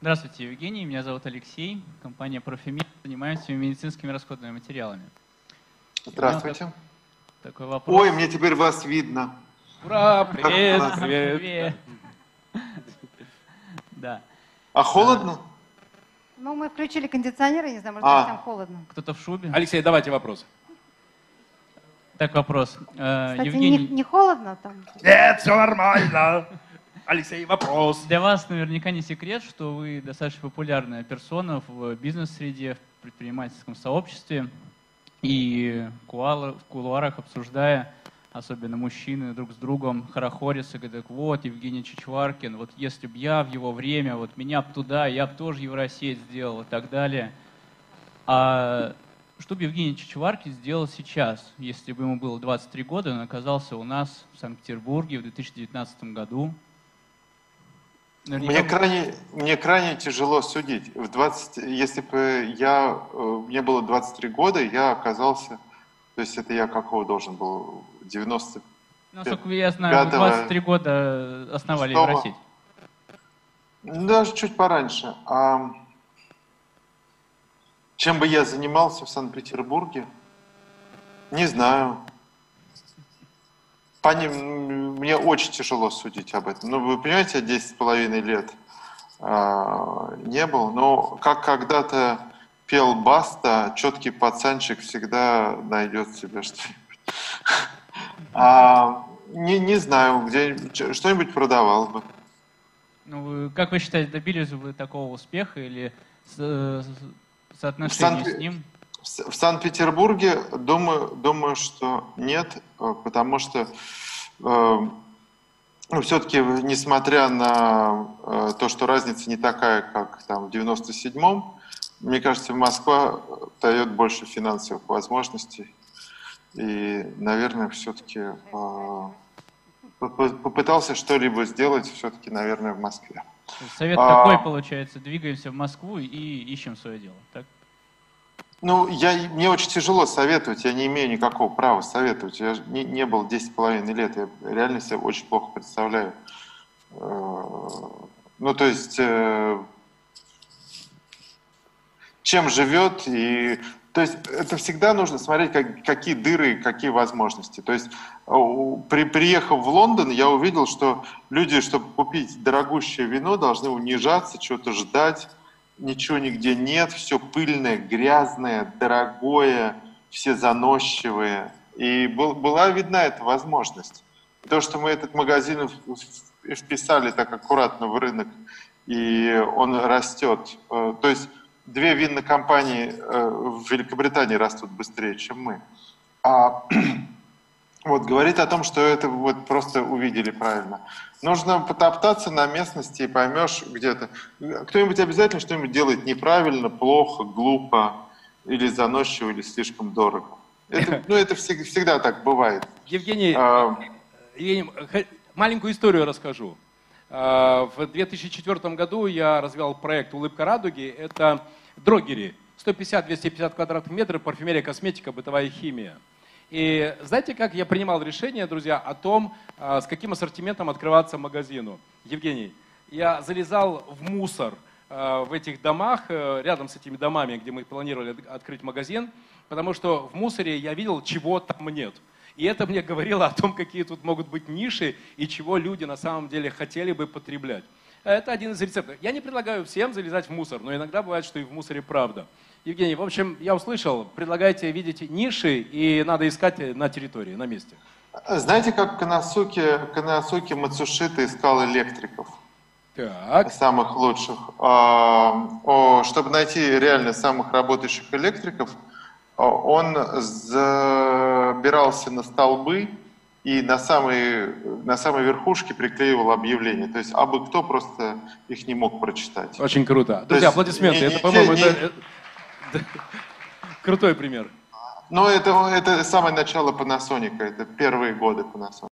Здравствуйте, Евгений. Меня зовут Алексей. Компания Профимед. Занимаемся медицинскими расходными материалами. Здравствуйте. Такой вопрос. Ой, мне теперь вас видно. Ура, привет, Как привет. Привет. Да. А холодно? Ну, мы включили кондиционер, я не знаю, может А. быть, там холодно. Кто-то в шубе? Алексей, давайте вопрос. Так, вопрос. Э, Кстати, Евгений, не, не холодно там? Нет, все нормально. Алексей, вопрос. для вас наверняка не секрет, что вы достаточно популярная персона в бизнес-среде, в предпринимательском сообществе. И в кулуарах обсуждая, особенно мужчины друг с другом хорохорятся, говорят, вот, Евгений Чичваркин, вот если бы я в его время, вот меня бы туда, я бы тоже Евросеть сделал и так далее. А что бы Евгений Чичваркин сделал сейчас, если бы ему было 23 года, он оказался у нас в Санкт-Петербурге в 2019 году? Мне крайне, мне крайне тяжело судить. В 20, если бы я, э, мне было 23 года, я оказался, то есть это я какого должен был, 90, Насколько я знаю, вы пятого- 23 года основали шестого. Евросеть. ну, даже чуть пораньше. А чем бы я занимался в Санкт-Петербурге? Не знаю. По ним- мне очень тяжело судить об этом. Ну, вы понимаете, я 10 с половиной лет а, не был, но как когда-то пел Баста, четкий пацанчик всегда найдет себе что-нибудь. А, не, не знаю, где что-нибудь продавал бы. Ну, вы- как вы считаете, добились вы такого успеха или с- с- соотношение Санкт- с ним? В Санкт-Петербурге думаю, думаю, что нет, э, потому что э, ну, все-таки, несмотря на э, то, что разница не такая, как там в 97-м, мне кажется, Москва дает больше финансовых возможностей. И, наверное, все-таки попытался что-либо сделать все-таки, наверное, в Москве. Совет А. такой, получается, двигаемся в Москву и ищем свое дело, так? Ну, я, мне очень тяжело советовать, я не имею никакого права советовать. Я не, не был 10,5 лет, я реально себя очень плохо представляю. Э, Ну, то есть, э, чем живет и... То есть это всегда нужно смотреть, как, какие дыры, какие возможности. То есть при, приехав в Лондон, я увидел, что люди, чтобы купить дорогущее вино, должны унижаться, что-то ждать, ничего нигде нет, все пыльное, грязное, дорогое, все заносчивые. И был- была видна эта возможность. То, что мы этот магазин вписали так аккуратно в рынок, и он растет. Э, То есть две винные компании э, в Великобритании растут быстрее, чем мы. А вот говорит о том, что это вот просто увидели правильно. Нужно потоптаться на местности и поймешь где-то. Кто-нибудь обязательно что-нибудь делает неправильно, плохо, глупо, или заносчиво, или слишком дорого. Это, ну, это всег- всегда так бывает. Евгений, А, Евгений, маленькую историю расскажу. А, В 2004 году я развивал проект «Улыбка радуги». Это дрогери. 150-250 квадратных метров, парфюмерия, косметика, бытовая химия. И знаете, как я принимал решение, друзья, о том, а, с каким ассортиментом открываться магазину? Евгений, я залезал в мусор а, в этих домах, э, рядом с этими домами, где мы планировали от- открыть магазин, потому что в мусоре я видел, чего там нет. И это мне говорило о том, какие тут могут быть ниши и чего люди на самом деле хотели бы потреблять. Это один из рецептов. Я не предлагаю всем залезать в мусор, но иногда бывает, что и в мусоре правда. Евгений, в общем, я услышал, предлагаете видеть ниши, и надо искать на территории, на месте. знаете, как Канасуки, Канасуки Мацушита искал электриков? Так, самых лучших. А, чтобы найти реально самых работающих электриков, он забирался на столбы и на самой, на самой верхушке приклеивал объявления. То есть абы кто просто их не мог прочитать. очень круто. Друзья, есть аплодисменты. не- Это, по-моему, не- это- это- крутой пример. Но это, это самое начало Panasonic, это первые годы Panasonic.